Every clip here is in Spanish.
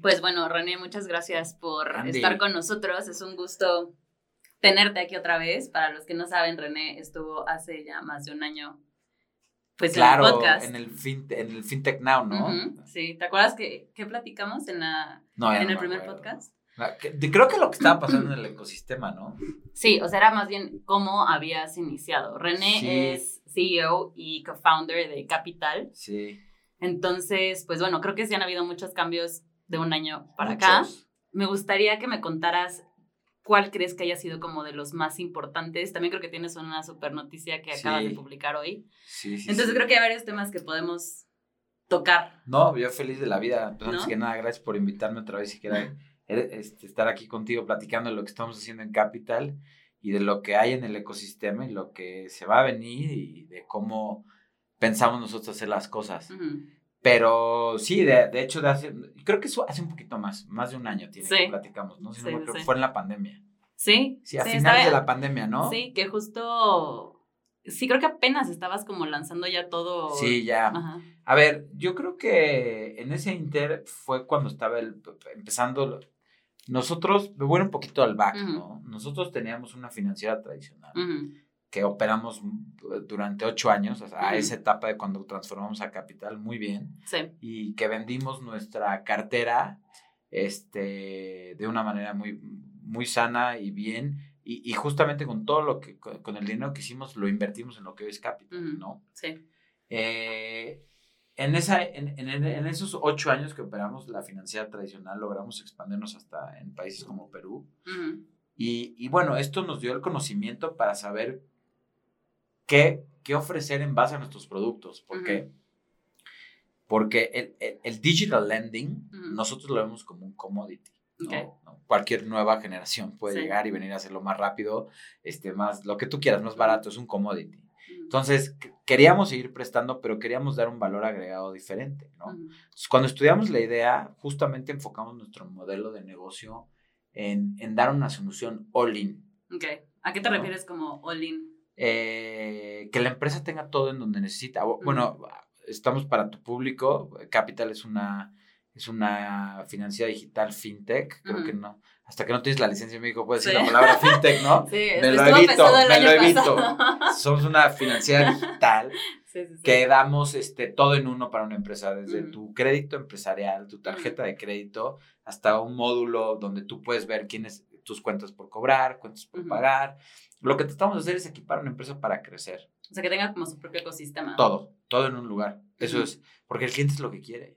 Pues bueno, René, muchas gracias por estar con nosotros. Es un gusto tenerte aquí otra vez. Para los que no saben, René estuvo hace ya más de un año pues en el podcast. En el, en el FinTech Now, ¿no? Sí, ¿te acuerdas que, platicamos en, la, en el primer podcast? Creo que lo que estaba pasando en el ecosistema, ¿no? Sí, o sea, era más bien cómo habías iniciado. René es CEO y co-founder de Capital. Sí. Entonces, pues bueno, creo que sí han habido muchos cambios de un año para acá. Me gustaría que me contaras cuál crees que haya sido como de los más importantes. También creo que tienes una super noticia que acabas de publicar hoy. Sí, sí. Entonces creo que hay varios temas que podemos tocar. No, yo feliz de la vida. Pues, que nada, gracias por invitarme otra vez y quiera este, estar aquí contigo platicando de lo que estamos haciendo en Capital y de lo que hay en el ecosistema y lo que se va a venir y de cómo pensamos nosotros hacer las cosas. Pero sí, de, de, hecho, de hace, creo que eso hace un poquito más, más de un año tiene que platicamos, ¿no? Si no creo que fue en la pandemia. Sí. Sí, a finales de la pandemia, ¿no? Sí, que justo, sí, creo que apenas estabas como lanzando ya todo. Sí, ya. A ver, yo creo que en ese inter fue cuando estaba el, empezando, nosotros, me voy un poquito al back, ¿no? Nosotros teníamos una financiera tradicional que operamos durante ocho años, o sea, a esa etapa de cuando transformamos a capital, muy bien. Sí. Y que vendimos nuestra cartera este, de una manera muy, muy sana y bien. Y, justamente con todo lo que, con, el dinero que hicimos, lo invertimos en lo que hoy es capital, ¿no? Sí. Eh, en, esa, en, en, en, esos ocho años que operamos la financiera tradicional, logramos expandirnos hasta en países como Perú. y, y, bueno, esto nos dio el conocimiento para saber qué, qué ofrecer en base a nuestros productos. porque Porque el, el, digital lending, nosotros lo vemos como un commodity. Cualquier nueva generación puede llegar y venir a hacerlo más rápido, este, más, lo que tú quieras, más barato, es un commodity. Entonces, queríamos seguir prestando, pero queríamos dar un valor agregado diferente, ¿no? cuando estudiamos la idea, justamente enfocamos nuestro modelo de negocio en, en dar una solución all-in. Ok. ¿A qué te refieres como all-in? Eh, que la empresa tenga todo en donde necesita. Bueno, estamos para tu público. Capital es una, es una financiera digital fintech. Creo que no. Hasta que no tienes la licencia en México puedes decir la palabra fintech, ¿no? Sí, me lo evito, me lo evito. Somos una financiera digital que damos este, todo en uno para una empresa, desde tu crédito empresarial, tu tarjeta de crédito, hasta un módulo donde tú puedes ver quiénes tus cuentas por cobrar, cuentas por pagar. Lo que tratamos de hacer es equipar una empresa para crecer. O sea, que tenga como su propio ecosistema. Todo, todo en un lugar. Eso es, porque el cliente es lo que quiere.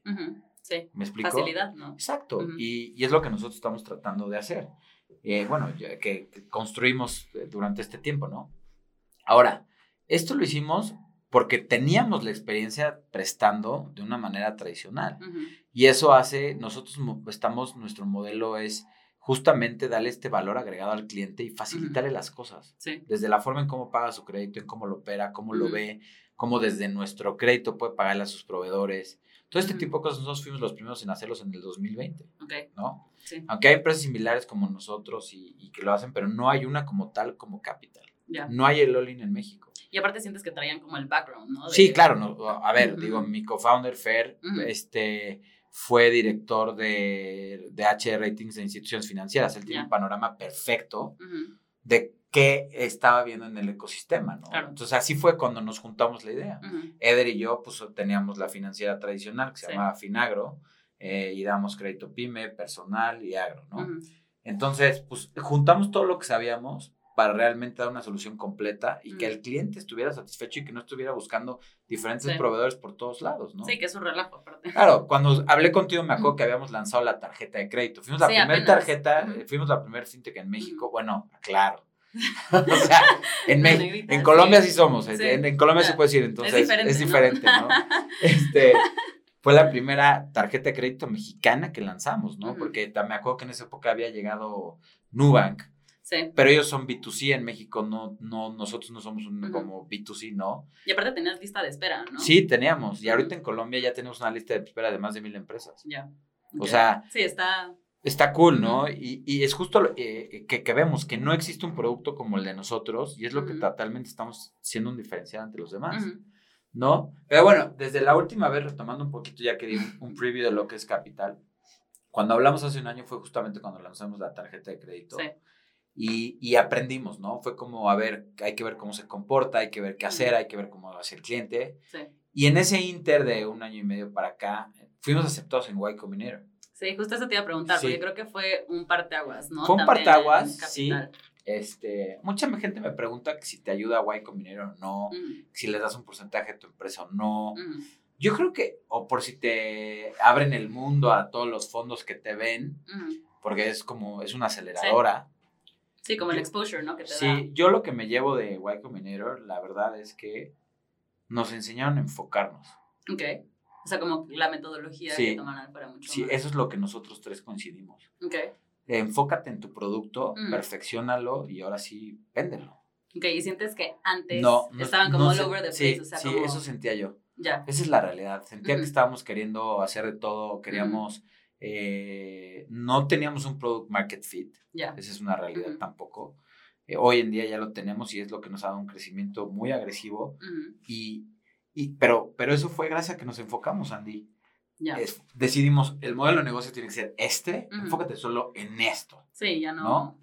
Sí. ¿Me explico? Facilidad, ¿no? Exacto. y, y, es lo que nosotros estamos tratando de hacer. Eh, bueno, que, construimos eh, durante este tiempo, ¿no? Ahora, esto lo hicimos porque teníamos la experiencia prestando de una manera tradicional. Y eso hace, nosotros estamos, nuestro modelo es justamente darle este valor agregado al cliente y facilitarle las cosas. Sí. Desde la forma en cómo paga su crédito, en cómo lo opera, cómo lo ve, cómo desde nuestro crédito puede pagarle a sus proveedores. Todo este tipo de cosas nosotros fuimos los primeros en hacerlos en el 2020. Okay. ¿No? Sí. Aunque hay empresas similares como nosotros y, que lo hacen, pero no hay una como tal como Capital. No hay el all en México. Y aparte sientes que traían como el background, ¿no? Sí, claro. No, a ver, digo, mi co-founder, Fer, este fue director de, de H Ratings de instituciones financieras. Él tiene un panorama perfecto de qué estaba viendo en el ecosistema, ¿no? Entonces así fue cuando nos juntamos la idea. Eder y yo pues teníamos la financiera tradicional que se llamaba Finagro eh, y damos crédito pyme, personal y agro, ¿no? Entonces pues juntamos todo lo que sabíamos para realmente dar una solución completa y que el cliente estuviera satisfecho y que no estuviera buscando diferentes proveedores por todos lados, ¿no? Sí, que es un relajo aparte. Claro, cuando hablé contigo me acuerdo que habíamos lanzado la tarjeta de crédito. Fuimos la primera tarjeta, fuimos la primera fintech en México, bueno, claro. o sea, en, en Colombia sí, somos, En, Colombia se puede decir, entonces es diferente, ¿no? este, fue la primera tarjeta de crédito mexicana que lanzamos, ¿no? Porque me acuerdo que en esa época había llegado Nubank, pero ellos son B2C en México, no, no, nosotros no somos un, como B2C, ¿no? Y aparte tenías lista de espera, ¿no? Sí, teníamos. Y ahorita en Colombia ya tenemos una lista de espera de más de mil empresas. Ya. O sea. Sí, está. Está cool, ¿no? y, y, es justo eh, que, que, vemos que no existe un producto como el de nosotros y es lo que totalmente estamos siendo un diferencial ante los demás. ¿No? Pero bueno, desde la última vez, retomando un poquito, ya que di un, preview de lo que es Capital, cuando hablamos hace un año fue justamente cuando lanzamos la tarjeta de crédito. Sí. Y, y, aprendimos, ¿no? Fue como, a ver, hay que ver cómo se comporta, hay que ver qué hacer, hay que ver cómo hace el cliente. Sí. Y en ese inter de un año y medio para acá, fuimos aceptados en Y Combinator. Sí, justo eso te iba a preguntar, porque creo que fue un parteaguas, ¿no? Fue un parteaguas, sí. Este, mucha gente me pregunta si te ayuda Y Combinator o no, si les das un porcentaje a tu empresa o no. Yo creo que, o por si te abren el mundo a todos los fondos que te ven, porque es como, es una aceleradora. Sí, como el exposure, ¿no? Que te sí, yo lo que me llevo de Y Combinator, la verdad es que nos enseñaron a enfocarnos. Ok. O sea, como la metodología que toman para mucho Sí, eso es lo que nosotros tres coincidimos. Ok. Enfócate en tu producto, perfeccionalo y ahora sí, véndelo. Ok, y sientes que antes estaban como all over the place. Sí, eso sentía yo. Ya. Esa es la realidad. Sentía que estábamos queriendo hacer de todo, queríamos... Eh, no teníamos un product market fit. Ya. Esa es una realidad tampoco. Eh, hoy en día ya lo tenemos y es lo que nos ha dado un crecimiento muy agresivo. y, y, pero, pero eso fue gracias a que nos enfocamos, Andy. decidimos, el modelo de negocio tiene que ser este, enfócate solo en esto. Sí, ya no.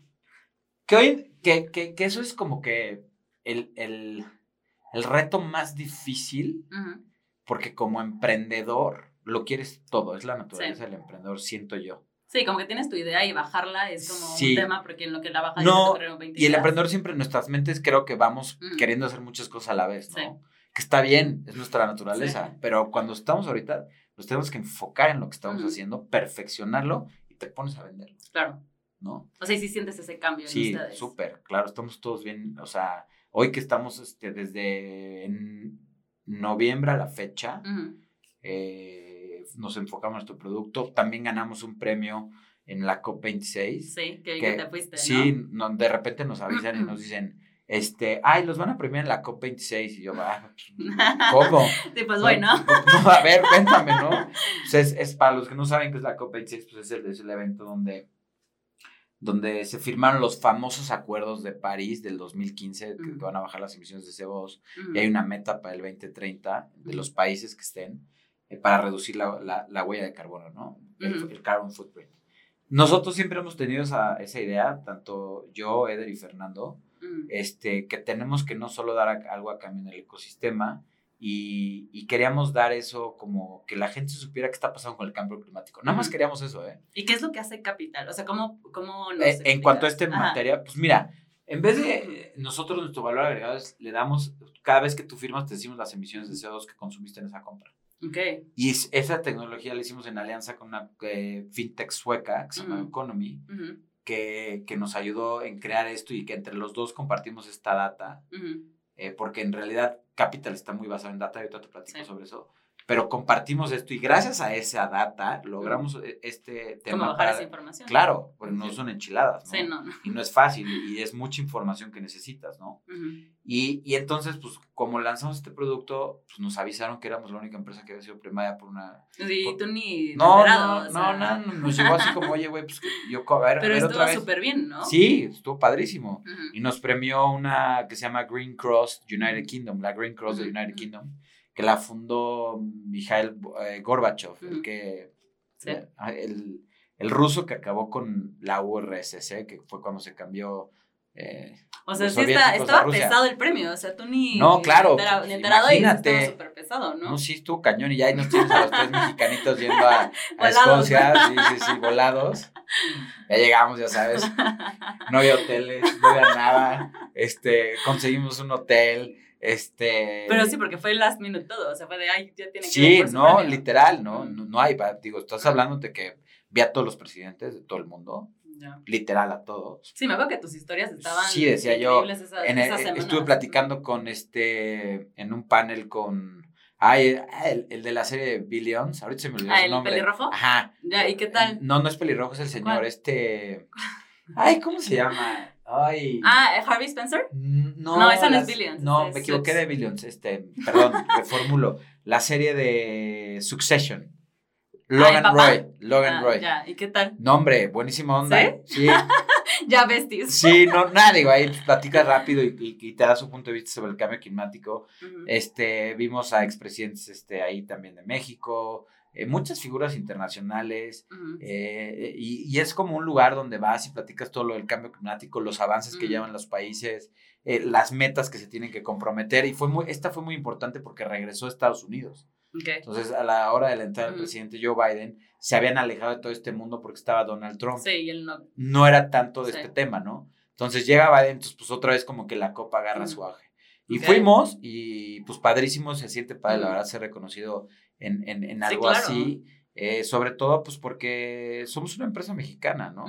Que, hoy, que, que, que, eso es como que el, el, el reto más difícil, porque como emprendedor lo quieres todo, es la naturaleza del emprendedor, siento yo. Sí, como que tienes tu idea y bajarla es como un tema, porque en lo que la bajas no, Y el emprendedor siempre en nuestras mentes creo que vamos queriendo hacer muchas cosas a la vez, ¿no? Que está bien, es nuestra naturaleza, pero cuando estamos ahorita, nos tenemos que enfocar en lo que estamos haciendo, perfeccionarlo y te pones a venderlo. Claro. ¿No? O sea, y si sientes ese cambio sí, en ustedes. súper, claro, estamos todos bien, o sea, hoy que estamos este, desde en noviembre a la fecha, eh, nos enfocamos en nuestro producto. También ganamos un premio en la COP26. Sí, que, que te fuiste. Sí, de repente nos avisan y nos dicen, este, ay, los van a premiar en la COP26. Y yo, ah, ¿cómo? Sí, pues bueno. a ver, cuéntame, ¿no? Pues es, para los que no saben qué es la COP26, pues es el, es el evento donde donde se firmaron los famosos acuerdos de París del 2015, que, van a bajar las emisiones de CO2, y hay una meta para el 2030 de los países que estén. Eh, para reducir la, la, huella de carbono, ¿no? El, carbon footprint. Nosotros siempre hemos tenido esa, esa idea, tanto yo, Eder y Fernando, este, que tenemos que no solo dar algo a cambio en el ecosistema, y, y, queríamos dar eso como que la gente supiera qué está pasando con el cambio climático. Nada más queríamos eso, ¿eh? ¿Y qué es lo que hace Capital? O sea, ¿cómo, cómo eh, En cuanto a este materia, pues mira, en vez de nosotros nuestro valor agregado es, le damos, cada vez que tú firmas te decimos las emisiones de CO2 que consumiste en esa compra. Y esa tecnología la hicimos en alianza con una eh, fintech sueca que se llama Economy, que, que, nos ayudó en crear esto y que entre los dos compartimos esta data, eh, porque en realidad Capital está muy basado en data, y ahorita te platico sobre eso pero compartimos esto y gracias a esa data logramos e, este tema. ¿Cómo bajar esa información? Claro, porque no son enchiladas, ¿no? Sí, no, Y no es fácil y es mucha información que necesitas, ¿no? y, y, entonces, pues, como lanzamos este producto, pues nos avisaron que éramos la única empresa que había sido premiada por una... Sí, tú ni... No, no, no, no, nos llegó así como, oye, güey, pues yo... A ver, Pero estuvo súper bien, ¿no? Sí, estuvo padrísimo. Y nos premió una que se llama Green Cross United Kingdom, la Green Cross de United Kingdom que la fundó Mikhail eh, Gorbachev, el que ah, el, el, ruso que acabó con la URSS, que fue cuando se cambió. Eh, o sea, sí está, estaba pesado el premio, o sea, tú ni. No, claro. Ni, enterado y estaba súper pesado, ¿no? No, sí, estuvo cañón y ya ahí nos tienes a los tres mexicanitos yendo a, a Escocia, sí, sí, sí, volados. Ya llegamos, ya sabes. No había hoteles, no había nada. Este, conseguimos un hotel este. Pero sí, porque fue el last minute todo. O sea, fue de, ay, ya tiene que Sí, no, literal, ¿no? no, hay. Digo, estás hablando de que vi a todos los presidentes de todo el mundo. Literal a todos. Sí, me acuerdo que tus historias estaban. Sí, decía yo. en estuve platicando con este. En un panel con. Ay, el, el, de la serie Billions, ahorita se me olvidó ah, su nombre. ¿el pelirrojo? Ajá. Ya, ¿y qué tal? No, no es pelirrojo, es el señor, este... Ay, ¿cómo se llama? Ay. Ah, Harvey Spencer. No, no esa no es Billions. No, me equivoqué de Billions. Este, perdón, reformulo. La serie de Succession. Logan Roy. Logan ah, Roy. Ya, ¿y qué tal? No, hombre, buenísima onda. Sí. ya besties. Sí, no, nada, digo, ahí platicas rápido y, te da su punto de vista sobre el cambio climático. Este, vimos a expresidentes este, ahí también de México, eh, muchas figuras internacionales, eh, y, es como un lugar donde vas y platicas todo lo del cambio climático, los avances que llevan los países, eh, las metas que se tienen que comprometer, y fue muy, esta fue muy importante porque regresó a Estados Unidos. Entonces, a la hora de la entrada del presidente Joe Biden, se habían alejado de todo este mundo porque estaba Donald Trump. Sí, y él no. No era tanto de este tema, ¿no? Entonces llega Biden, entonces pues otra vez como que la copa agarra su aje. Y fuimos y pues padrísimo, se siente padre, la verdad, ser reconocido en, en, en algo así. Eh, sobre todo pues porque somos una empresa mexicana, ¿no?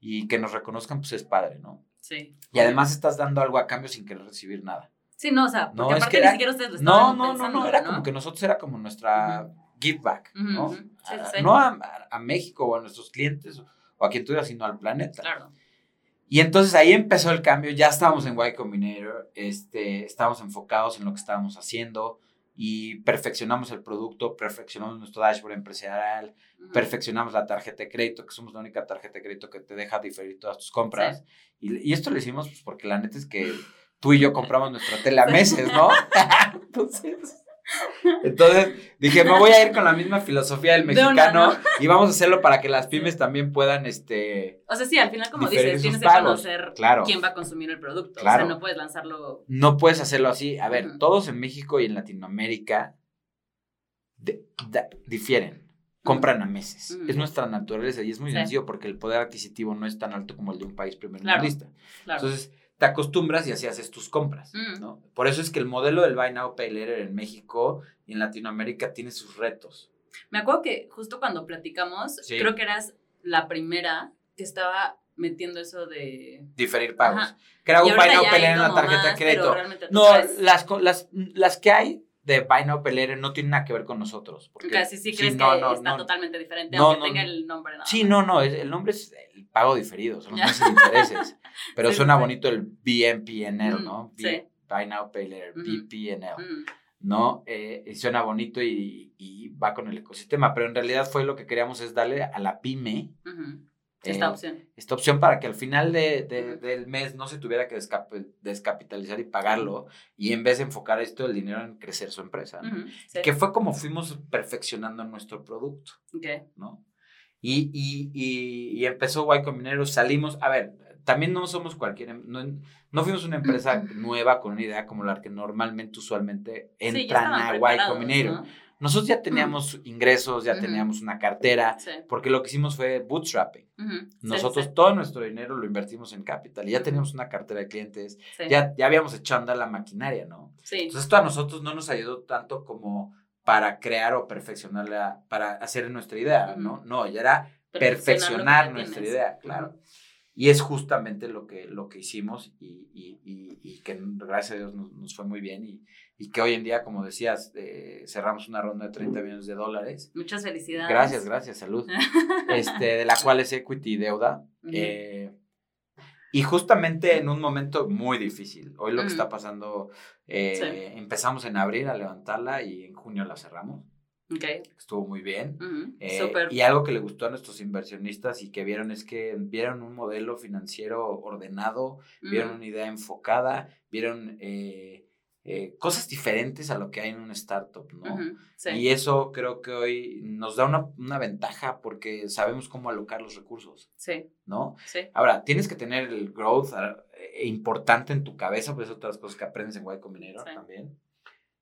Y que nos reconozcan pues es padre, ¿no? Sí. Y además estás dando algo a cambio sin querer recibir nada. Sí, no, o sea, porque aparte ni siquiera ustedes lo estaban No, no, no, no, era como que nosotros era como nuestra give back, ¿no? No a, a, México o a nuestros clientes o a quien tuviera, sino al planeta. Claro. Y entonces ahí empezó el cambio, ya estábamos en Y Combinator, este, estábamos enfocados en lo que estábamos haciendo y perfeccionamos el producto, perfeccionamos nuestro dashboard empresarial, perfeccionamos la tarjeta de crédito, que somos la única tarjeta de crédito que te deja diferir todas tus compras. Y, y, esto lo hicimos pues, porque la neta es que tú y yo compramos nuestra tele a meses, ¿no? entonces, entonces dije, me voy a ir con la misma filosofía del mexicano y vamos a hacerlo para que las pymes también puedan, este... O sea, sí, al final, como dices, tienes que conocer quién va a consumir el producto. O sea, no puedes lanzarlo... No puedes hacerlo así. A ver, todos en México y en Latinoamérica difieren. Compran a meses. Es nuestra naturaleza y es muy sencillo porque el poder adquisitivo no es tan alto como el de un país primer claro. Entonces te acostumbras y así haces tus compras, mm. ¿no? Por eso es que el modelo del Buy Now Pay Later en México y en Latinoamérica tiene sus retos. Me acuerdo que justo cuando platicamos, creo que eras la primera que estaba metiendo eso de... Diferir pagos. Que era un Buy Now Pay Later en la tarjeta de crédito. No, las, las, las que hay de Buy Now Pay Later no tiene nada que ver con nosotros. Porque, Casi sí crees que está totalmente diferente, aunque tenga el nombre. Nada sí, no, no, el nombre es el pago diferido, son los meses de intereses. Pero suena bonito el BNPNL, ¿no? sí. Buy Now Pay Later, BPNL. ¿no? Eh, y suena bonito y, y, va con el ecosistema, pero en realidad fue lo que queríamos es darle a la pyme esta eh, opción. Esta opción para que al final de, del mes no se tuviera que descapitalizar y pagarlo y en vez de enfocar esto el dinero en crecer su empresa. Que fue como fuimos perfeccionando nuestro producto. ¿no? Y, y, y, empezó Y Combinero, salimos, a ver, también no somos cualquier, em, no, no fuimos una empresa nueva con una idea como la que normalmente, usualmente entran a Y Combinero. Nosotros ya teníamos ingresos, ya teníamos una cartera, porque lo que hicimos fue bootstrapping. Nosotros todo nuestro dinero lo invertimos en capital y ya teníamos una cartera de clientes, ya, ya habíamos echado andar la maquinaria, ¿no? Entonces esto a nosotros no nos ayudó tanto como para crear o perfeccionarla, para hacer nuestra idea, ¿no? No, ya era perfeccionar nuestra idea, claro. Y es justamente lo que, lo que hicimos y, y, y, que gracias a Dios nos, nos, fue muy bien y, y que hoy en día, como decías, eh, cerramos una ronda de 30 millones de dólares. Muchas felicidades. Gracias, gracias, salud. este, de la cual es equity y deuda. Eh, y justamente en un momento muy difícil. Hoy lo que está pasando, eh, empezamos en abril a levantarla y en junio la cerramos. Okay. Estuvo muy bien. y algo que le gustó a nuestros inversionistas y que vieron es que vieron un modelo financiero ordenado, vieron una idea enfocada, vieron eh, cosas diferentes a lo que hay en un startup, ¿no? Y eso creo que hoy nos da una, una, ventaja porque sabemos cómo alocar los recursos. Sí. ¿No? Sí. Ahora, tienes que tener el growth eh, importante en tu cabeza, pues otras cosas que aprendes en Y Combinator también.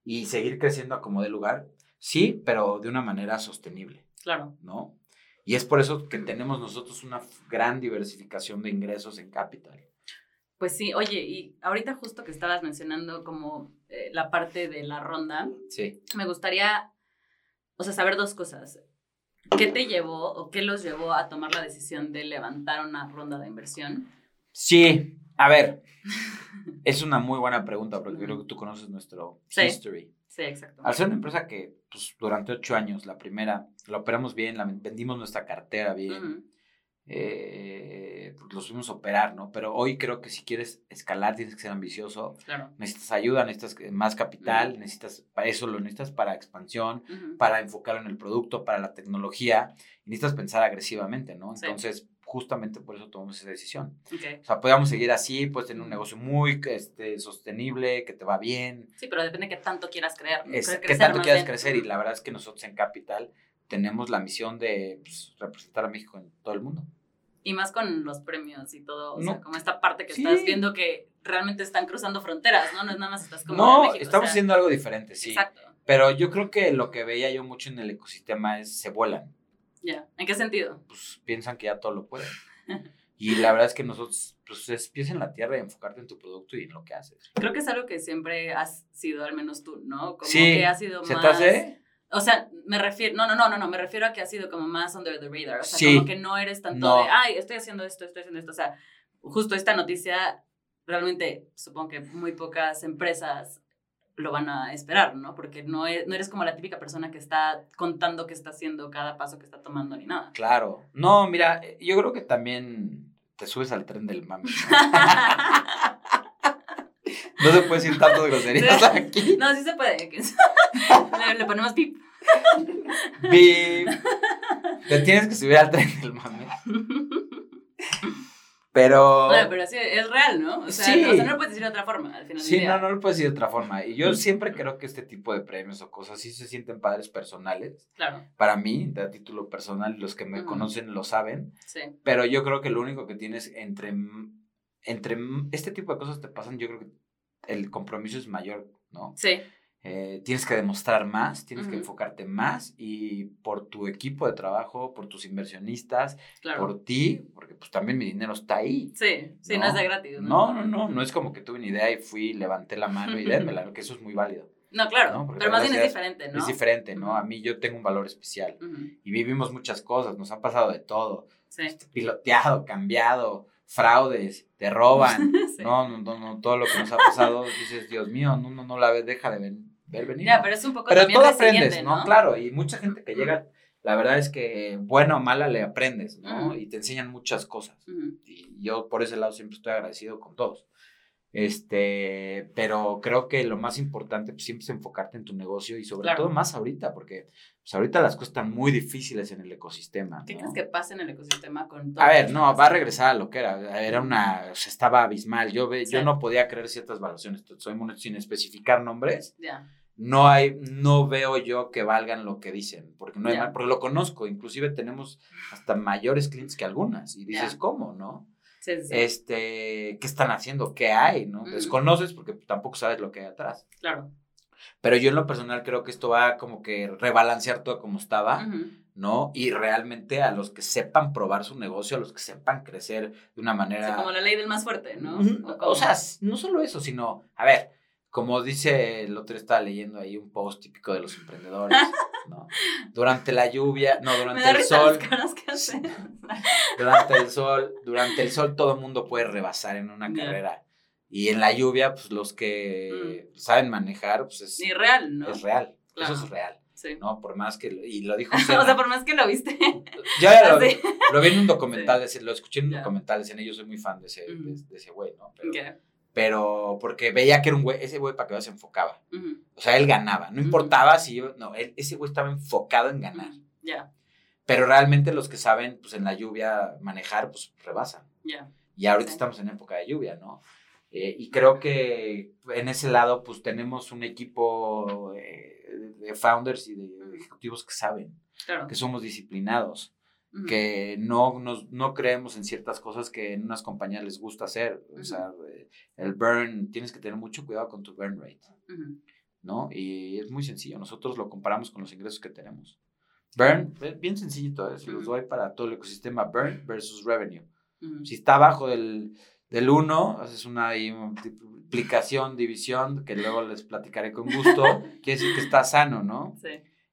Y seguir creciendo a como de lugar, sí, pero de una manera sostenible. Claro. ¿No? Y es por eso que tenemos nosotros una gran diversificación de ingresos en capital. Pues sí, oye, y ahorita justo que estabas mencionando como eh, la parte de la ronda, sí. me gustaría, o sea, saber dos cosas. ¿Qué te llevó o qué los llevó a tomar la decisión de levantar una ronda de inversión? Sí, a ver, es una muy buena pregunta porque creo que tú conoces nuestro history. Sí, exacto. Al ser una empresa que pues, durante ocho años, la primera, la operamos bien, la, vendimos nuestra cartera bien, eh, pues los fuimos a operar, ¿no? Pero hoy creo que si quieres escalar tienes que ser ambicioso. Claro. Necesitas ayuda, necesitas más capital, necesitas, para eso lo necesitas para expansión, para enfocarlo en el producto, para la tecnología, y necesitas pensar agresivamente, ¿no? Entonces, justamente por eso tomamos esa decisión. O sea, podíamos seguir así, pues tener un negocio muy este, sostenible, que te va bien. Sí, pero depende de qué tanto quieras creer. qué tanto quieras crecer y la verdad es que nosotros en Capital tenemos la misión de pues, representar a México en todo el mundo. Y más con los premios y todo, o sea, como esta parte que estás viendo que realmente están cruzando fronteras, ¿no? No es nada más estás como No, estamos haciendo algo diferente, sí. Exacto. Pero yo creo que lo que veía yo mucho en el ecosistema es se vuelan. Ya, ¿en qué sentido? Pues piensan que ya todo lo pueden. y la verdad es que nosotros, pues es pies en la tierra y enfocarte en tu producto y en lo que haces. Creo que es algo que siempre has sido, al menos tú, ¿no? Como que has sido ¿Se más... Te O sea, me refiero, no, no, no, no, no, me refiero a que has sido como más under the radar, o sea, como que no eres tanto de, ay, estoy haciendo esto, estoy haciendo esto, o sea, justo esta noticia, realmente supongo que muy pocas empresas lo van a esperar, ¿no? Porque no, no eres como la típica persona que está contando qué está haciendo cada paso que está tomando ni nada. Claro. No, mira, yo creo que también te subes al tren del mami. ¿no? se puede decir tanto de groserías aquí. No, sí se puede. le, ponemos pip. Pip. Te tienes que subir al tren del mami. Pero. Bueno, pero sí, es real, ¿no? O sea, no, lo puedes decir de otra forma al final. Sí, no, no lo puedes decir de otra forma. Y yo siempre creo que este tipo de premios o cosas sí se sienten padres personales. Claro. Para mí, de título personal, los que me conocen lo saben. Sí. Pero yo creo que lo único que tienes entre. Entre este tipo de cosas te pasan, yo creo que el compromiso es mayor, ¿no? Sí. Eh, tienes que demostrar más, tienes que enfocarte más y por tu equipo de trabajo, por tus inversionistas, por ti, porque pues también mi dinero está ahí. Sí, sí, no, es de gratis. ¿no? no, no, no, es como que tuve una idea y fui, levanté la mano y démela, que eso es muy válido. No, claro, pero más bien es diferente, ¿no? Es diferente, ¿no? A mí yo tengo un valor especial y vivimos muchas cosas, nos ha pasado de todo. Sí. Este, piloteado, cambiado, fraudes, te roban, no, no, no, todo lo que nos ha pasado, dices, Dios mío, no, no, no la deja de venir ver venir. Ya, pero es un poco Pero todo aprendes, ¿no? Claro, y mucha gente que llega, la verdad es que buena o mala le aprendes, ¿no? Y te enseñan muchas cosas. Y yo por ese lado siempre estoy agradecido con todos. Este, pero creo que lo más importante pues, siempre es enfocarte en tu negocio y sobre todo más ahorita, porque pues, ahorita las cosas están muy difíciles en el ecosistema. ¿Qué crees que pasa en el ecosistema con todo? A ver, no, va a regresar a lo que era. Era una, o sea, estaba abismal. Yo, ve, yo no podía creer ciertas valuaciones. Soy sin especificar nombres. Ya no hay, no veo yo que valgan lo que dicen, porque no hay porque lo conozco, inclusive tenemos hasta mayores clientes que algunas, y dices, ¿cómo, no? Este, ¿qué están haciendo? ¿Qué hay? ¿No? Desconoces porque tampoco sabes lo que hay atrás. Claro. Pero yo en lo personal creo que esto va como que rebalancear todo como estaba, ¿no? Y realmente a los que sepan probar su negocio, a los que sepan crecer de una manera... como la ley del más fuerte, ¿no? o sea, no solo eso, sino, a ver, como dice, el otro estaba leyendo ahí un post típico de los emprendedores, ¿no? Durante la lluvia, no, durante el sol. durante el sol, durante el sol todo el mundo puede rebasar en una carrera. Y en la lluvia, pues los que mm. saben manejar, pues es. real, ¿no? Es real. Eso es real. Sí. ¿no? Por más que, y lo dijo o sea, por más que lo viste. Yo ya lo, lo, vi en un documental, lo escuché en un documental, decían, yo soy muy fan de ese, de, ese güey, ¿no? Pero, pero porque veía que era un güey, ese güey para que se enfocaba. O sea, él ganaba, no importaba si yo, no, él, ese güey estaba enfocado en ganar. Ya. Pero realmente los que saben, pues en la lluvia manejar, pues rebasan. Ya. Y ahorita estamos en época de lluvia, ¿no? Eh, y creo que en ese lado, pues tenemos un equipo eh, de founders y de ejecutivos que saben, que somos disciplinados que no, nos, no creemos en ciertas cosas que en unas compañías les gusta hacer. O sea, eh, el burn, tienes que tener mucho cuidado con tu burn rate, ¿no? Y es muy sencillo, nosotros lo comparamos con los ingresos que tenemos. Burn, bien sencillito, es, los doy para todo el ecosistema, burn versus revenue. Si está abajo del, del 1, haces una multiplicación, división, que luego les platicaré con gusto, quiere decir que está sano, ¿no? Sí.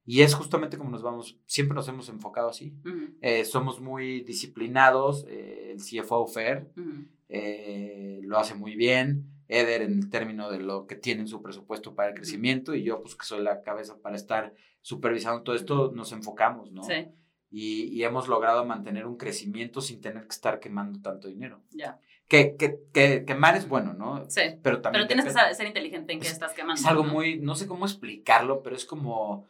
Y es justamente como nos vamos, siempre nos hemos enfocado así. Eh, somos muy disciplinados, eh, el CFO Fair eh, lo hace muy bien, Eder en el término de lo que tiene en su presupuesto para el crecimiento y yo pues que soy la cabeza para estar supervisando todo esto, nos enfocamos, ¿no? Sí. Y, y, hemos logrado mantener un crecimiento sin tener que estar quemando tanto dinero. Ya. Que, que, que, quemar es bueno, ¿no? Sí. Pero también... Pero tienes que ser inteligente en qué estás quemando. Es algo muy, no sé cómo explicarlo, pero es como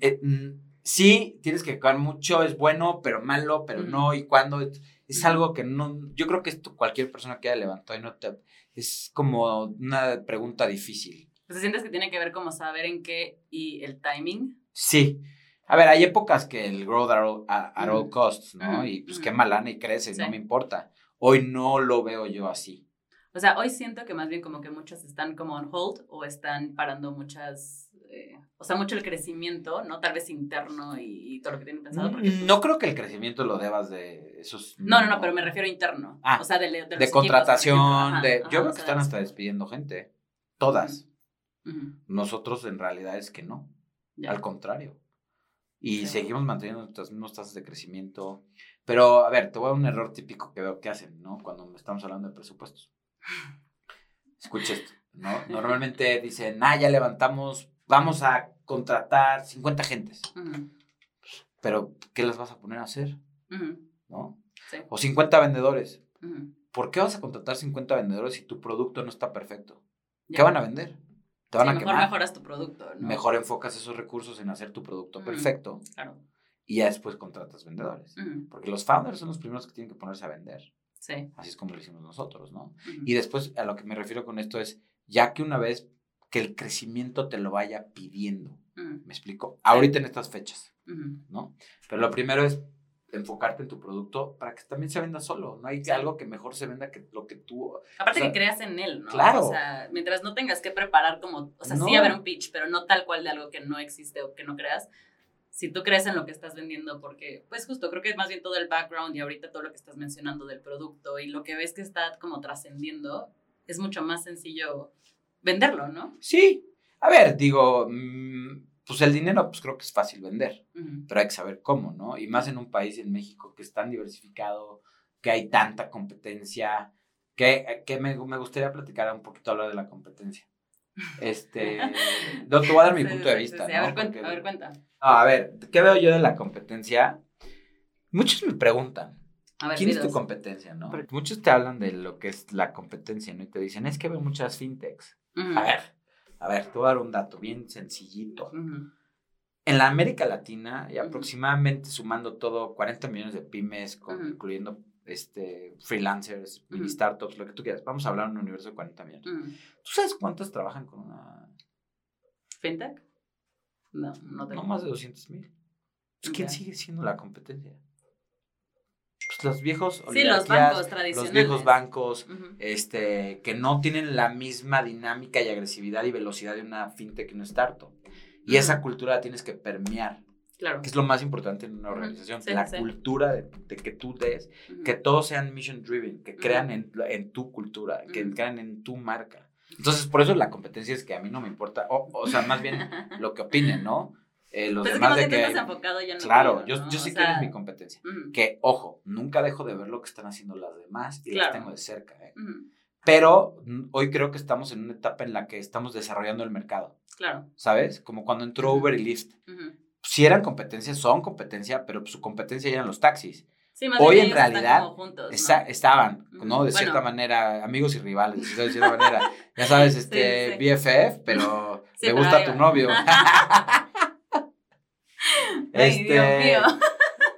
eh, sí, tienes que educar mucho, es bueno, pero malo, pero no, y cuando es, algo que no, yo creo que esto cualquier persona que haya levantado y no te, es como una pregunta difícil. ¿Se sientes que tiene que ver como saber en qué y el timing? Sí. A ver, hay épocas que el growth at all, costs, ¿no? Y pues qué malana y crece, no me importa. Hoy no lo veo yo así. O sea, hoy siento que más bien como que muchas están como on hold o están parando muchas, eh, o sea, mucho el crecimiento, ¿no? Tal vez interno y, todo lo que tienen pensado. Porque, mm, no creo que el crecimiento lo debas de esos... No, no, no, pero me refiero a interno. Ah, o sea, de, de, contratación, de... yo creo que están hasta despidiendo gente. Todas. Nosotros en realidad es que no. Al contrario. Y seguimos manteniendo nuestras mismas tasas de crecimiento. Pero, a ver, te voy a dar un error típico que veo que hacen, ¿no? Cuando estamos hablando de presupuestos. Escucha esto, ¿no? Normalmente dicen, ah, ya levantamos, vamos a contratar 50 gentes. Pero, ¿qué las vas a poner a hacer? ¿No? O 50 vendedores. ¿Por qué vas a contratar 50 vendedores si tu producto no está perfecto? ¿Qué van a vender? Te van a mejor mejoras tu producto. Mejor enfocas esos recursos en hacer tu producto perfecto. Claro. Y ya después contratas vendedores. Porque los founders son los primeros que tienen que ponerse a vender. Sí. Así es como lo hicimos nosotros, ¿no? Y después a lo que me refiero con esto es, ya que una vez que el crecimiento te lo vaya pidiendo, ¿me explico? Ahorita en estas fechas, ¿no? Pero lo primero es enfocarte en tu producto para que también se venda solo. No hay algo que mejor se venda que lo que tú. Aparte que creas en él, ¿no? Claro. O sea, mientras no tengas que preparar como, o sea, sí haber un pitch, pero no tal cual de algo que no existe o que no creas. Si tú crees en lo que estás vendiendo, porque, pues justo, creo que es más bien todo el background y ahorita todo lo que estás mencionando del producto y lo que ves que está como trascendiendo, es mucho más sencillo venderlo, ¿no? Sí. A ver, digo, mm, pues el dinero, pues creo que es fácil vender, pero hay que saber cómo, ¿no? Y más en un país, en México, que es tan diversificado, que hay tanta competencia, que, que me, me, gustaría platicar un poquito hablar de la competencia. Este, no, te voy a dar mi punto de vista. ¿no? A ver, cuenta, a ver, cuenta. a ver, ¿qué veo yo de la competencia? Muchos me preguntan, ¿quién es tu competencia, no? Porque muchos te hablan de lo que es la competencia, ¿no? Y te dicen, es que veo muchas fintechs. A ver, a ver, te voy a dar un dato bien sencillito. En la América Latina, y aproximadamente sumando todo, 40 millones de pymes, incluyendo este, freelancers, mini startups, lo que tú quieras. Vamos a hablar de un universo de 40 millones. ¿Tú sabes cuántos trabajan con una... ¿Fintech? No, no tengo. No más de 200 mil. Pues, ¿Quién sigue siendo la competencia? Pues los viejos sí, los bancos tradicionales. Los viejos bancos, este, que no tienen la misma dinámica y agresividad y velocidad de una fintech y una startup. Y esa cultura la tienes que permear. Claro. Que es lo más importante en una organización. la cultura de, que tú des, que todos sean mission driven, que crean en, en tu cultura, que crean en tu marca. Entonces, por eso la competencia es que a mí no me importa, o, o sea, más bien lo que opinen, ¿no? Eh, los pues demás de que... claro, yo, yo sí que es mi competencia. Que, ojo, nunca dejo de ver lo que están haciendo las demás y las tengo de cerca. ¿eh? Pero mm, hoy creo que estamos en una etapa en la que estamos desarrollando el mercado. Claro. ¿Sabes? Como cuando entró Uber y Lyft. Si eran competencias, son competencia, pero su competencia eran los taxis. Sí, más Hoy en realidad estaban, ¿no? De cierta manera, amigos y rivales, de cierta manera. Ya sabes, este, BFF, pero me gusta tu novio. este,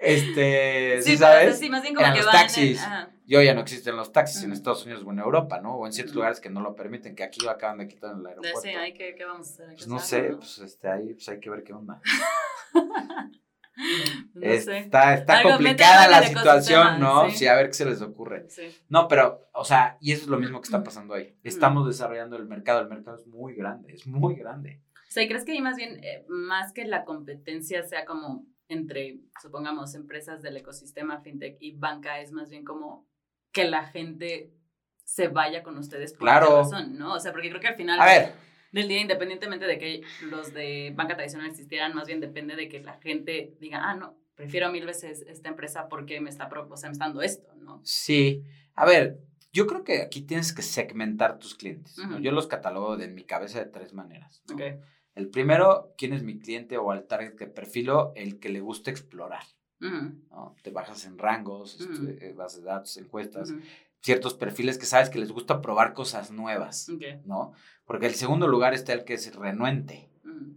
Este, sí, sabes? Sí, más bien como que los taxis. Yo ya no existen los taxis en Estados Unidos o en Europa, ¿no? O en ciertos lugares que no lo permiten, que aquí lo acaban de quitar en el aeropuerto. Sí, hay que, ¿qué vamos a hacer? Pues no sé, pues este, ahí pues hay que ver qué onda. no está está complicada la situación, ¿no? Sí. a ver qué se les ocurre. Sí. No, pero, o sea, y eso es lo mismo que está pasando ahí. Estamos desarrollando el mercado, el mercado es muy grande, es muy grande. O sea, ¿y crees que ahí más bien, eh, más que la competencia sea como entre, supongamos, empresas del ecosistema fintech y banca, es más bien como que la gente se vaya con ustedes por claro. razón, ¿no? O sea, porque creo que al final del día, independientemente de que los de banca tradicional existieran, más bien depende de que la gente diga, ah, no, prefiero mil veces esta empresa porque me está, o sea, me está dando esto, ¿no? Sí. A ver, yo creo que aquí tienes que segmentar tus clientes. Yo los catalogo de, en mi cabeza de tres maneras. ¿no? El primero, quién es mi cliente o al target que perfilo, el que le gusta explorar. ¿no? Te bajas en rangos, este, eh, bases de datos, encuestas, ciertos perfiles que sabes que les gusta probar cosas nuevas, ¿no? Porque el segundo lugar está el que es renuente,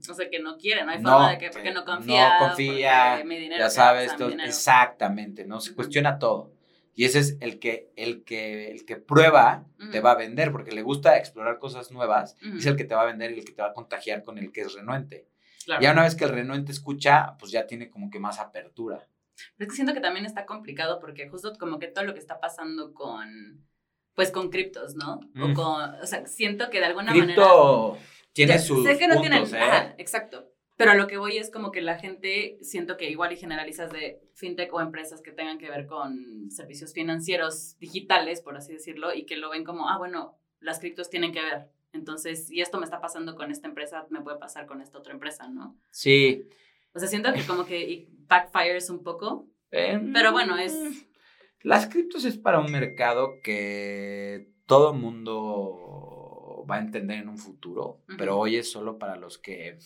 O sea, que no quieren, no hay forma de que, porque no confía. No confía, dinero ya sabes, exactamente, ¿no? Se cuestiona todo. Y ese es el que, el que, el que prueba, te va a vender, porque le gusta explorar cosas nuevas, es el que te va a vender y el que te va a contagiar con el que es renuente. Ya una vez que el renuente escucha, pues ya tiene como que más apertura. Pero es que siento que también está complicado porque justo como que todo lo que está pasando con, pues con criptos, ¿no? O mm. con, o sea, siento que de alguna Cripto tiene sus sé que no tienen, ¿eh? exacto. Pero a lo que voy es como que la gente, siento que igual y generalizas de fintech o empresas que tengan que ver con servicios financieros digitales, por así decirlo, y que lo ven como, ah, bueno, las criptos tienen que ver. Entonces, y esto me está pasando con esta empresa, me puede pasar con esta otra empresa, ¿no? Sí. O sea, siento que como que backfires un poco. Em, pero bueno, es... Las criptos es para un mercado que todo mundo va a entender en un futuro, pero hoy es solo para los que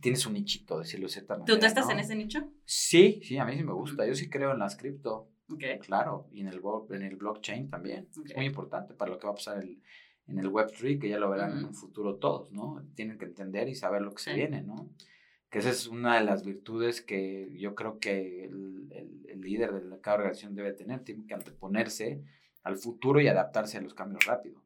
tienes un nichito, decirlo de cierta manera. ¿Tú, estás en ese nicho? Sí, sí, a mí sí me gusta. Yo sí creo en las cripto. Okay. Claro, y en el, en el blockchain también. Es muy importante para lo que va a pasar en el Web3, que ya lo verán en un futuro todos, ¿no? Tienen que entender y saber lo que se viene, ¿no? Que esa es una de las virtudes que yo creo que el, el, líder de cada organización debe tener. Tiene que anteponerse al futuro y adaptarse a los cambios rápido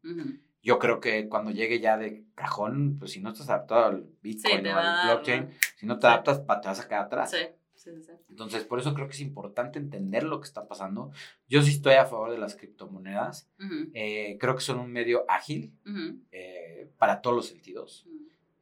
yo creo que cuando llegue ya de cajón, pues si no estás adaptado al Bitcoin o al blockchain, si no te adaptas, te vas a quedar atrás. Sí. Sí, sí. Entonces, por eso creo que es importante entender lo que está pasando. Yo sí estoy a favor de las criptomonedas. Eh, creo que son un medio ágil eh, para todos los sentidos.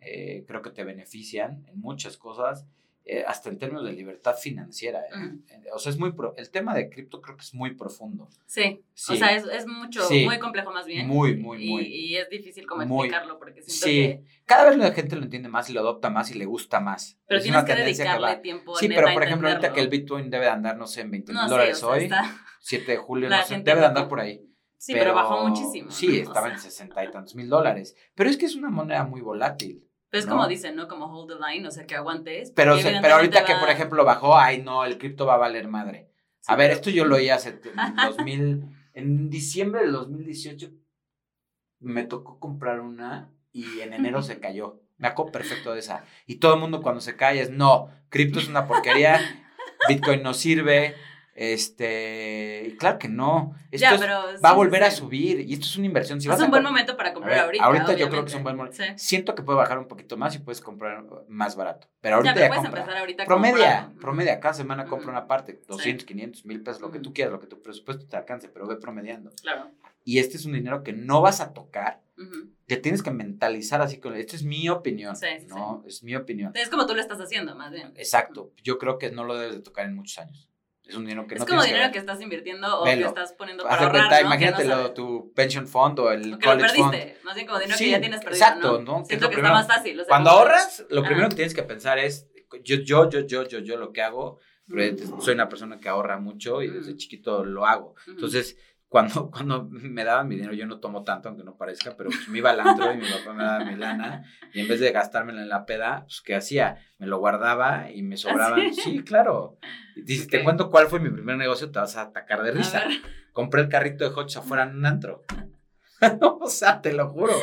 Eh, creo que te benefician en muchas cosas. Eh, hasta en términos de libertad financiera. ¿eh? O sea, es muy, el tema de cripto creo que es muy profundo. Sí, o sea, es, es mucho, muy complejo más bien. Muy, muy, muy. Y, es difícil como explicarlo porque siento sí. que... cada vez la gente lo entiende más y lo adopta más y le gusta más. Pero tienes que dedicarle tiempo Sí, pero por ejemplo, ahorita que el Bitcoin debe de andar, no sé, en 20 mil dólares hoy, 7 de julio, no sé, debe de andar por ahí. Sí, pero, bajó muchísimo. Sí, estaba en 60 y tantos mil dólares. Pero es que es una moneda muy volátil. Pero es como dicen, ¿no? Como hold the line, o sea, que aguantes. Pero, pero ahorita que, por ejemplo, bajó, ay, no, el cripto va a valer madre. a ver, esto yo lo oí hace en 2000, en diciembre del 2018 me tocó comprar una y en enero se cayó. Me acuerdo perfecto de esa. Y todo el mundo cuando se cae es, no, cripto es una porquería, Bitcoin no sirve, este, claro que no. Esto va a volver a subir y esto es una inversión. Si es un buen momento para comprar ahorita. Ahorita yo creo que es un buen momento. Siento que puede bajar un poquito más y puedes comprar más barato. Pero ahorita ya, puedes empezar ahorita promedia, promedia. Cada semana compra una parte, 200, 500, 1000 pesos, lo que tú quieras, lo que tu presupuesto te alcance, pero ve promediando. Claro. Y este es un dinero que no vas a tocar, que tienes que mentalizar así con. Esto es mi opinión, ¿no? Es mi opinión. Es como tú lo estás haciendo, más bien. Exacto. Yo creo que no lo debes de tocar en muchos años. Es un dinero que es como dinero que, estás invirtiendo o que estás poniendo para ahorrar, Imagínatelo, tu pension fund o el o que college lo perdiste, más bien como dinero que ya tienes perdido, Exacto, ¿no? Siento que, está más fácil. Cuando ahorras, lo primero que tienes que pensar es, yo, yo, yo, yo, yo, yo lo que hago, soy una persona que ahorra mucho y desde chiquito lo hago. Entonces, cuando, cuando me daban mi dinero, yo no tomo tanto, aunque no parezca, pero pues me iba al antro y mi papá me daba mi lana, y en vez de gastármela en la peda, pues ¿qué hacía? Me lo guardaba y me ¿Ah, sobraban. Sí, claro. Y si te cuento cuál fue mi primer negocio, te vas a atacar de risa. Compré el carrito de hot afuera en un antro. o sea, te lo juro.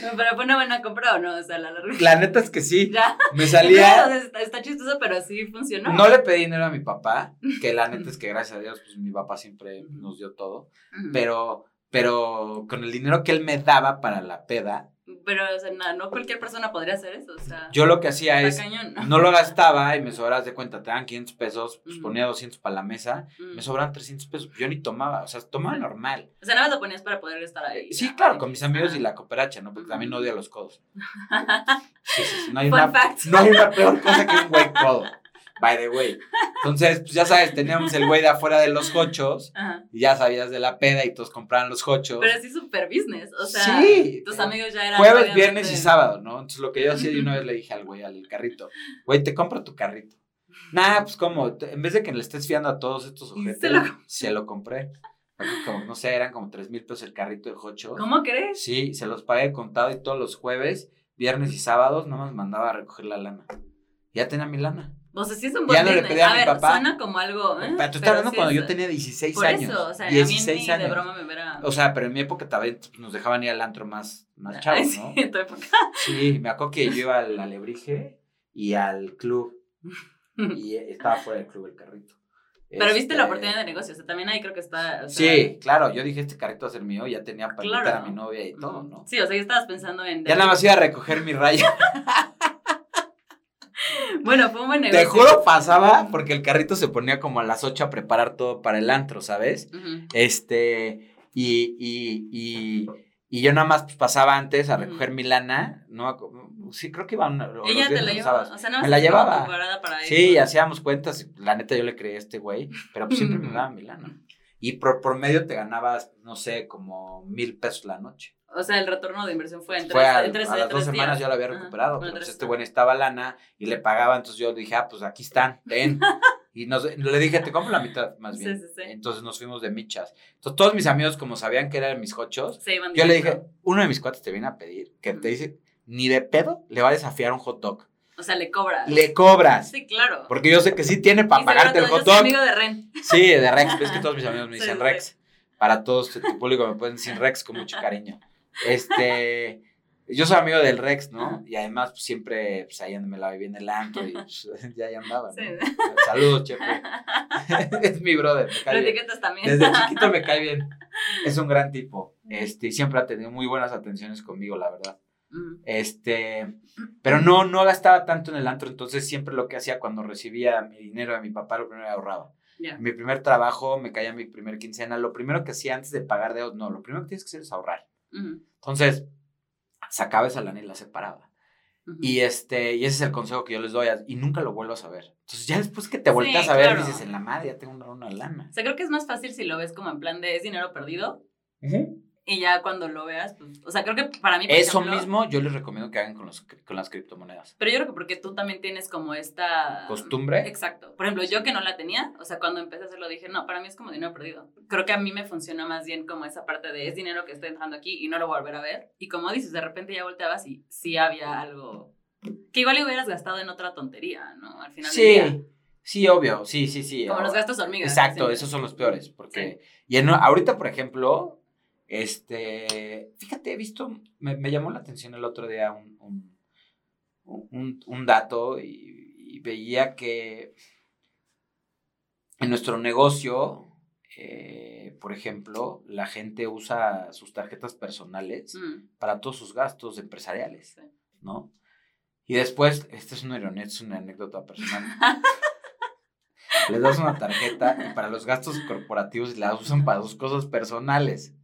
pero fue una buena compra o no, o sea, la La neta es que sí. Me salía. está, chistoso, pero sí funcionó. No le pedí dinero a mi papá, que la neta es que gracias a Dios, pues mi papá siempre nos dio todo. Pero, pero con el dinero que él me daba para la peda, pero, o sea, no, cualquier persona podría hacer eso, o sea. Yo lo que hacía es, ¿no? lo gastaba y me sobras de cuenta, te dan 500 pesos, pues ponía 200 para la mesa, me sobran 300 pesos, yo ni tomaba, o sea, tomaba normal. O sea, nada más lo ponías para poder estar ahí. Sí, claro, con mis amigos y la cooperacha, ¿no? Porque también odio los codos. Sí, sí, sí, no hay, una, no hay una peor cosa que un güey codo by the way. Entonces, pues ya sabes, teníamos el güey de afuera de los hochos y ya sabías de la peda y todos compraban los hochos. Pero sí super business, o sea, sí, tus amigos ya eran jueves, viernes y sábado, ¿no? Entonces lo que yo hacía de una vez le dije al güey al carrito, güey, te compro tu carrito. Nah, pues como, en vez de que le estés fiando a todos estos objetos, se lo, compré. Como, no sé, eran como tres mil pesos el carrito de hochos. ¿Cómo crees? Sí, se los pagué contado y todos los jueves, viernes y sábados, no más mandaba a recoger la lana. Ya tenía mi lana. O sea, sí es un buen Ya no le pedí a, a, mi ver, papá. Suena como algo. ¿eh? Pero tú estás hablando cuando yo tenía 16 Por años. Eso, o sea, 16 a mí años. de broma me verá. O sea, pero en mi época también nos dejaban ir al antro más, más chavos, ¿no? Sí, en tu época. Sí, me acuerdo que yo iba al Alebrije y al club. y estaba fuera del club el carrito. Pero viste la este oportunidad de negocio, o sea, también ahí creo que está. sí, claro, yo dije, este carrito va a ser mío, ya tenía para claro. a mi novia y todo, ¿no? Sí, o sea, ya estabas pensando en. Ya nada más iba a recoger mi raya. bueno, fue un buen negocio. Te juro, pasaba porque el carrito se ponía como a las 8 a preparar todo para el antro, ¿sabes? Este, y, y, y, y, yo nada más pasaba antes a recoger mi lana, ¿no? sí, creo que iba una. Ella te la llevaba, o sea, no me la llevaba. sí, hacíamos cuentas, la neta yo le creí a este güey, pero pues siempre me daba mi lana. Y por, por medio te ganabas, no sé, como mil pesos la noche. O sea, el retorno de inversión fue en tres, fue a, en tres, a las dos semanas yo lo había recuperado, pero pues este güey estaba lana y le pagaba, entonces yo dije, ah, pues aquí están, ven. y nos, le dije, te compro la mitad, más bien. Sí, sí, sí. Entonces nos fuimos de michas. Entonces todos mis amigos, como sabían que eran mis hochos, yo le dije, uno de mis cuates te viene a pedir, que te dice, ni de pedo le va a desafiar un hot dog. O sea, le cobras. Le cobras. Sí, claro. Porque yo sé que sí tiene para pagarte el hot dog. Yo soy amigo de Ren. Sí, de Rex. Ves que todos mis amigos me dicen Rex. Para todos tu público me pueden decir Rex con mucho cariño. Este. Yo soy amigo del Rex, ¿no? Y además, pues siempre, pues ahí me la viví en el antro y pues, ya ahí andaba, ¿no? Saludos, Chepe. es mi brother. Me etiquetas también. Desde chiquito me cae bien. Es un gran tipo. Este, y siempre ha tenido muy buenas atenciones conmigo, la verdad. Este, pero no, no gastaba tanto en el antro, entonces siempre lo que hacía cuando recibía mi dinero de mi papá, lo primero ahorraba. Mi primer trabajo, me caía mi primer quincena, lo primero que hacía antes de pagar de no, lo primero que tienes que hacer es ahorrar. Entonces, sacaba esa lana y la separaba. Y este, y ese es el consejo que yo les doy, y nunca lo vuelvo a saber. Entonces, ya después que te vueltas a ver, dices, en la madre, ya tengo una, lana. O sea, creo que es más fácil si lo ves como en plan de es dinero perdido. Y ya cuando lo veas, pues, o sea, creo que para mí... Eso mismo yo les recomiendo que hagan con, los, con las criptomonedas. Pero yo creo que porque tú también tienes como esta... Costumbre. Exacto. Por ejemplo, yo que no la tenía, o sea, cuando empecé a hacerlo dije, no, para mí es como dinero perdido. Creo que a mí me funciona más bien como esa parte de es dinero que estoy entrando aquí y no lo voy a volver a ver. Y como dices, de repente ya volteabas y sí había algo que igual le hubieras gastado en otra tontería, ¿no? Al final sí. del día. Sí, obvio, sí, sí, sí. Como los gastos hormigas. Exacto, esos son los peores, porque... Y en, ahorita, por ejemplo, este, fíjate, he visto, me, llamó la atención el otro día un, un, dato y, veía que en nuestro negocio, eh, por ejemplo, la gente usa sus tarjetas personales mm. para todos sus gastos empresariales, ¿no? Y después, esta es una ironía, es una anécdota personal. Les das una tarjeta y para los gastos corporativos la usan para sus cosas personales.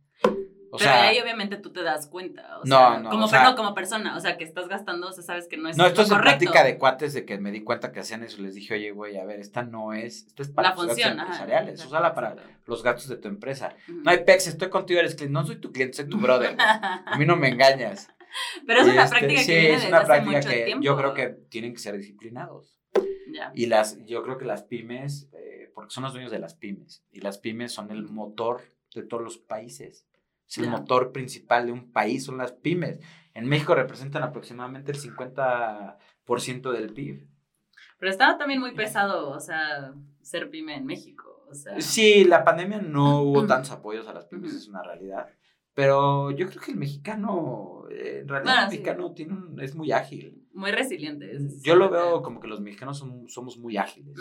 O pero sea, ahí obviamente tú te das cuenta. O sea, no, no. Como, no, como persona. O sea, que estás gastando, o sea, sabes que no es. No, esto es práctica de cuates de que me di cuenta que hacían eso. Les dije, oye, güey, a ver, esta no es. Esta es para los gastos empresariales. Úsala para los gastos de tu empresa. No hay pex, estoy contigo, eres cliente. No soy tu cliente, soy tu brother. a mí no me engañas. Pero es una este, práctica que viene es una práctica hace mucho que yo creo que tienen que ser disciplinados. Ya. Y las, yo creo que las pymes, eh, porque son los dueños de las pymes. Y las pymes son el motor de todos los países. Es el motor principal de un país, son las pymes. En México representan aproximadamente el 50% del PIB. Pero estaba también muy pesado, o sea, ser pyme en México. O sea. Sí, la pandemia no hubo tantos apoyos a las pymes, es una realidad. Pero yo creo que el mexicano, en realidad el mexicano tiene es muy ágil. Muy resiliente. yo lo veo como que los mexicanos somos muy ágiles.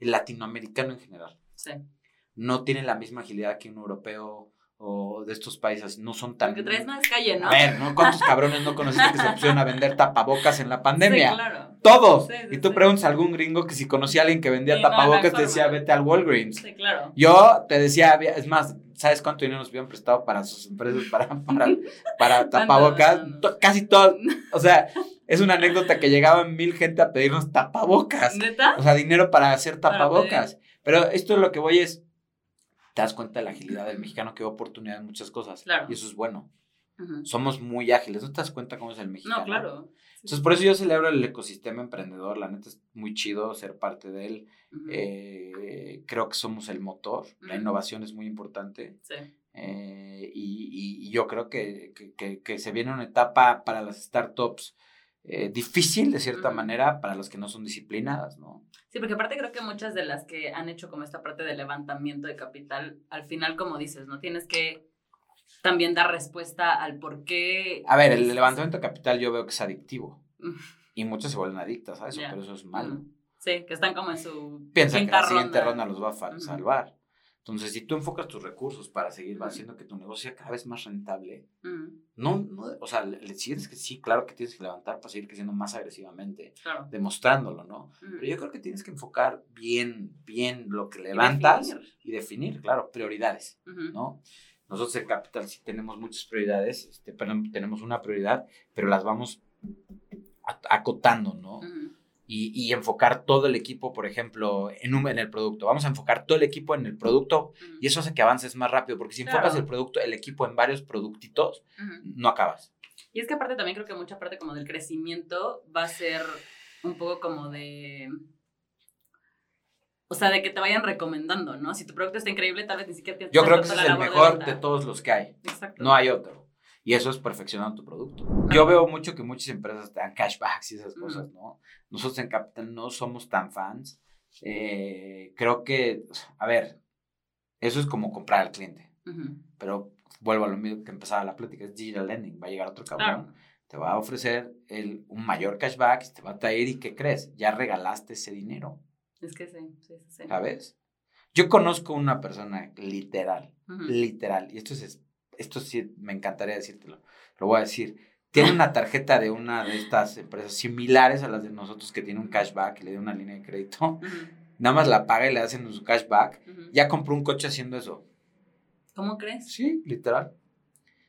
El latinoamericano en general. Sí. No tiene la misma agilidad que un europeo o de estos países no son tan... Porque traes más calle, ¿no? A ver, ¿no? ¿Cuántos cabrones no conociste que se pusieron a vender tapabocas en la pandemia? Sí, claro. Todos. y tú preguntas a algún gringo que si conocía a alguien que vendía tapabocas, te decía, vete al Walgreens. Sí, claro. Yo te decía, es más, ¿sabes cuánto dinero nos habían prestado para sus empresas, para, para, para tapabocas? Casi todo. O sea, es una anécdota que llegaban mil gente a pedirnos tapabocas. ¿Neta? O sea, dinero para hacer tapabocas. Pero esto es lo que voy es te das cuenta de la agilidad del mexicano que ve oportunidad en muchas cosas. Claro. Y eso es bueno. Somos muy ágiles. ¿No te das cuenta cómo es el mexicano? No, claro. Entonces, por eso yo celebro el ecosistema emprendedor. La neta es muy chido ser parte de él. Eh, creo que somos el motor. La innovación es muy importante. Sí. Eh, y, y, yo creo que, que, que, se viene una etapa para las startups eh, difícil de cierta manera para las que no son disciplinadas, ¿no? Sí, porque aparte creo que muchas de las que han hecho como esta parte de levantamiento de capital, al final, como dices, ¿no? Tienes que también dar respuesta al por qué. A ver, el levantamiento de capital yo veo que es adictivo. y muchas se vuelven adictas a eso, pero eso es malo. Sí, que están como en su. Piensa que la siguiente ronda los va a salvar. Entonces, si tú enfocas tus recursos para seguir haciendo que tu negocio sea cada vez más rentable, no, no, o sea, le, decides que sí, claro que tienes que levantar para seguir creciendo más agresivamente, demostrándolo, ¿no? Pero yo creo que tienes que enfocar bien, bien lo que levantas y definir, claro, prioridades, ¿no? Nosotros en Capital sí tenemos muchas prioridades, este, pero tenemos una prioridad, pero las vamos acotando, ¿no? Y, enfocar todo el equipo, por ejemplo, en, un, en el producto. Vamos a enfocar todo el equipo en el producto y eso hace que avances más rápido, porque si enfocas el producto, el equipo en varios productitos, no acabas. Y es que aparte también creo que mucha parte como del crecimiento va a ser un poco como de... O sea, de que te vayan recomendando, ¿no? Si tu producto está increíble, tal vez ni siquiera tienes Yo creo que ese es el mejor de, todos los que hay. Exacto. No hay otro. Y eso es perfeccionando tu producto. Yo veo mucho que muchas empresas te dan cashbacks y esas cosas, ¿no? Nosotros en Capital no somos tan fans. Eh, creo que, a ver, eso es como comprar al cliente. Pero vuelvo a lo mismo que empezaba la plática, es digital lending. Va a llegar otro cabrón, te va a ofrecer el, un mayor cashback, te va a traer y ¿qué crees? Ya regalaste ese dinero. Es que sí, sí, sí. ¿Sabes? Yo conozco una persona literal, literal, y esto es esto sí me encantaría decírtelo, lo voy a decir. Tiene una tarjeta de una de estas empresas similares a las de nosotros que tiene un cashback y le da una línea de crédito. Nada más la paga y le hacen su cashback. Ya compró un coche haciendo eso. ¿Cómo crees? Sí, literal.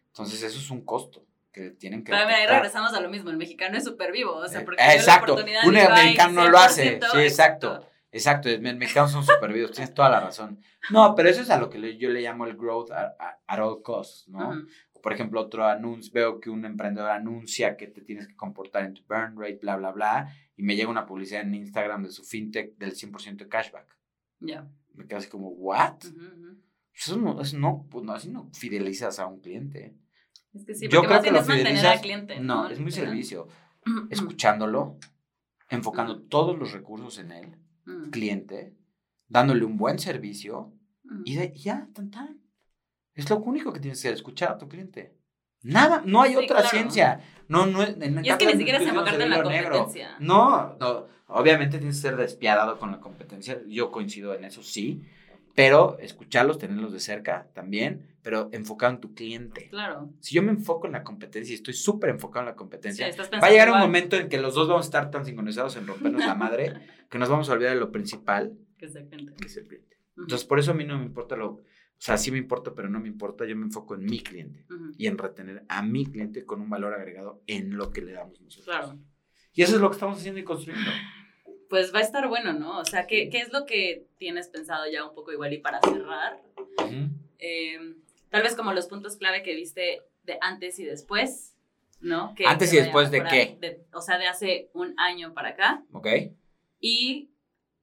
Entonces eso es un costo que tienen que... Pero ahí regresamos a lo mismo, el mexicano es súper vivo, o sea, eh, porque exacto, un americano no lo hace, sí, exacto. Exacto, los mexicanos son super vivos, tienes toda la razón. No, pero eso es a lo que yo le llamo el growth at, all costs, ¿no? Por ejemplo, otro anuncio, veo que un emprendedor anuncia que te tienes que comportar en tu burn rate, bla, bla, bla, y me llega una publicidad en Instagram de su fintech del 100% de cashback. Ya. Me quedo así como, ¿what? Eso no, eso no, pues no, así no fidelizas a un cliente. Es que sí, porque yo creo que lo fidelizas. Al cliente, no, es muy servicio. Escuchándolo, enfocando todos los recursos en él Mm. cliente, dándole un buen servicio y, mm. ya, tan tan. Es lo único que tienes que hacer, escuchar a tu cliente. Nada, no hay otra ciencia. No, no, y es que ni siquiera es enfocarte en la competencia. No, no, obviamente tienes que ser despiadado con la competencia. Yo coincido en eso, sí. Pero escucharlos, tenerlos de cerca también, pero enfocado en tu cliente. Claro. Si yo me enfoco en la competencia y estoy súper enfocado en la competencia, va a llegar un momento en que los dos vamos a estar tan sincronizados en rompernos la madre que nos vamos a olvidar de lo principal, que es el cliente. Que es el cliente. Entonces, por eso a mí no me importa lo, o sea, sí me importa, pero no me importa, yo me enfoco en mi cliente y en retener a mi cliente con un valor agregado en lo que le damos nosotros. Claro. Y eso es lo que estamos haciendo y construyendo pues va a estar bueno, ¿no? O sea, ¿qué, es lo que tienes pensado ya un poco igual y para cerrar? Em, tal vez como los puntos clave que viste de antes y después, ¿no? Que, antes y después de qué? o sea, de hace un año para acá. Ok. Y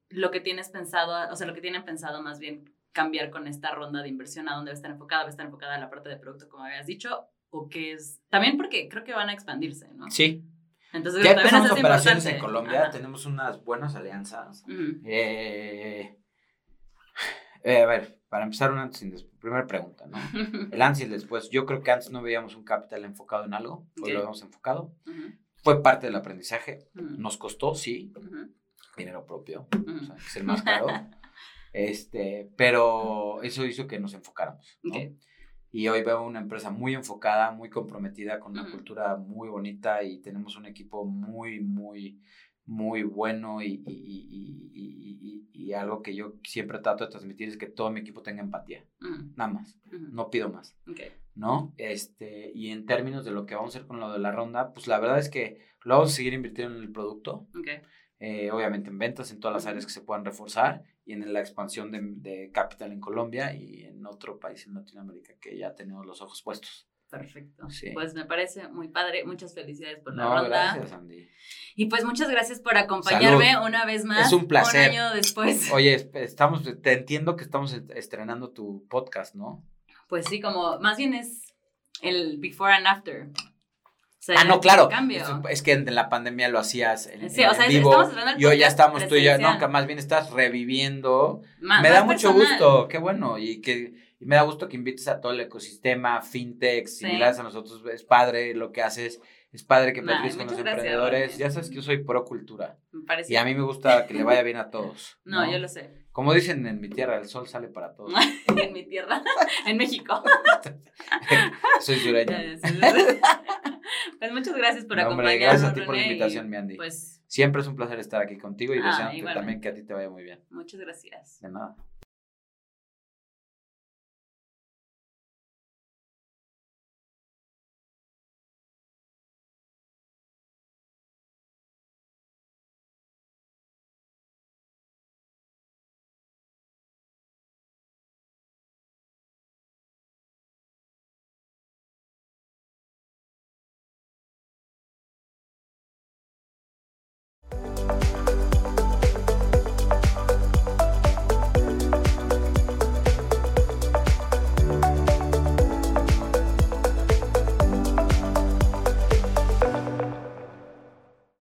lo que tienes pensado, o sea, lo que tienen pensado más bien cambiar con esta ronda de inversión, a dónde va a estar enfocada, va a estar enfocada en la parte de producto, como habías dicho, o qué es, también porque creo que van a expandirse, ¿no? Sí, entonces, ya empezamos operaciones en Colombia, tenemos unas buenas alianzas. Eh, eh, a ver, para empezar, un antes y después. Primera pregunta, ¿no? El antes y el después. Yo creo que antes no veíamos un capital enfocado en algo, hoy lo hemos enfocado. Fue parte del aprendizaje. Nos costó, sí, dinero propio, o sea, es el más caro. este, pero eso hizo que nos enfocáramos. ¿no? Y hoy veo una empresa muy enfocada, muy comprometida, con una cultura muy bonita y tenemos un equipo muy, muy, muy bueno y, y, y, algo que yo siempre trato de transmitir es que todo mi equipo tenga empatía. Nada más. No pido más. ¿No? Este, y en términos de lo que vamos a hacer con lo de la ronda, pues la verdad es que lo vamos a seguir invirtiendo en el producto. Eh, obviamente en ventas, en todas las áreas que se puedan reforzar y en la expansión de, de, capital en Colombia y en otro país en Latinoamérica que ya tenemos los ojos puestos. Perfecto. Pues me parece muy padre. Muchas felicidades por la no, Gracias, Andy. Y pues muchas gracias por acompañarme una vez más. Es un placer. Un año después. Oye, estamos, te entiendo que estamos estrenando tu podcast, ¿no? Pues sí, como más bien es el before and after. Ah, no, claro. Es, que en la pandemia lo hacías en, sí, o sea, vivo. Y hoy ya estamos tú y yo, no, que más bien estás reviviendo. me da mucho gusto, qué bueno. Y que y me da gusto que invites a todo el ecosistema, fintech, similares a nosotros. Es padre lo que haces. Es padre que platiques con los emprendedores. Ya sabes que yo soy pro cultura. Me y a mí me gusta que le vaya bien a todos. no, yo lo sé. Como dicen en mi tierra, el sol sale para todos. en mi tierra, en México. Soy sureña. pues muchas gracias por acompañarnos. Gracias a ti por la invitación, mi Andy. Pues, Siempre es un placer estar aquí contigo y ah, deseando también que a ti te vaya muy bien. Muchas gracias. De nada.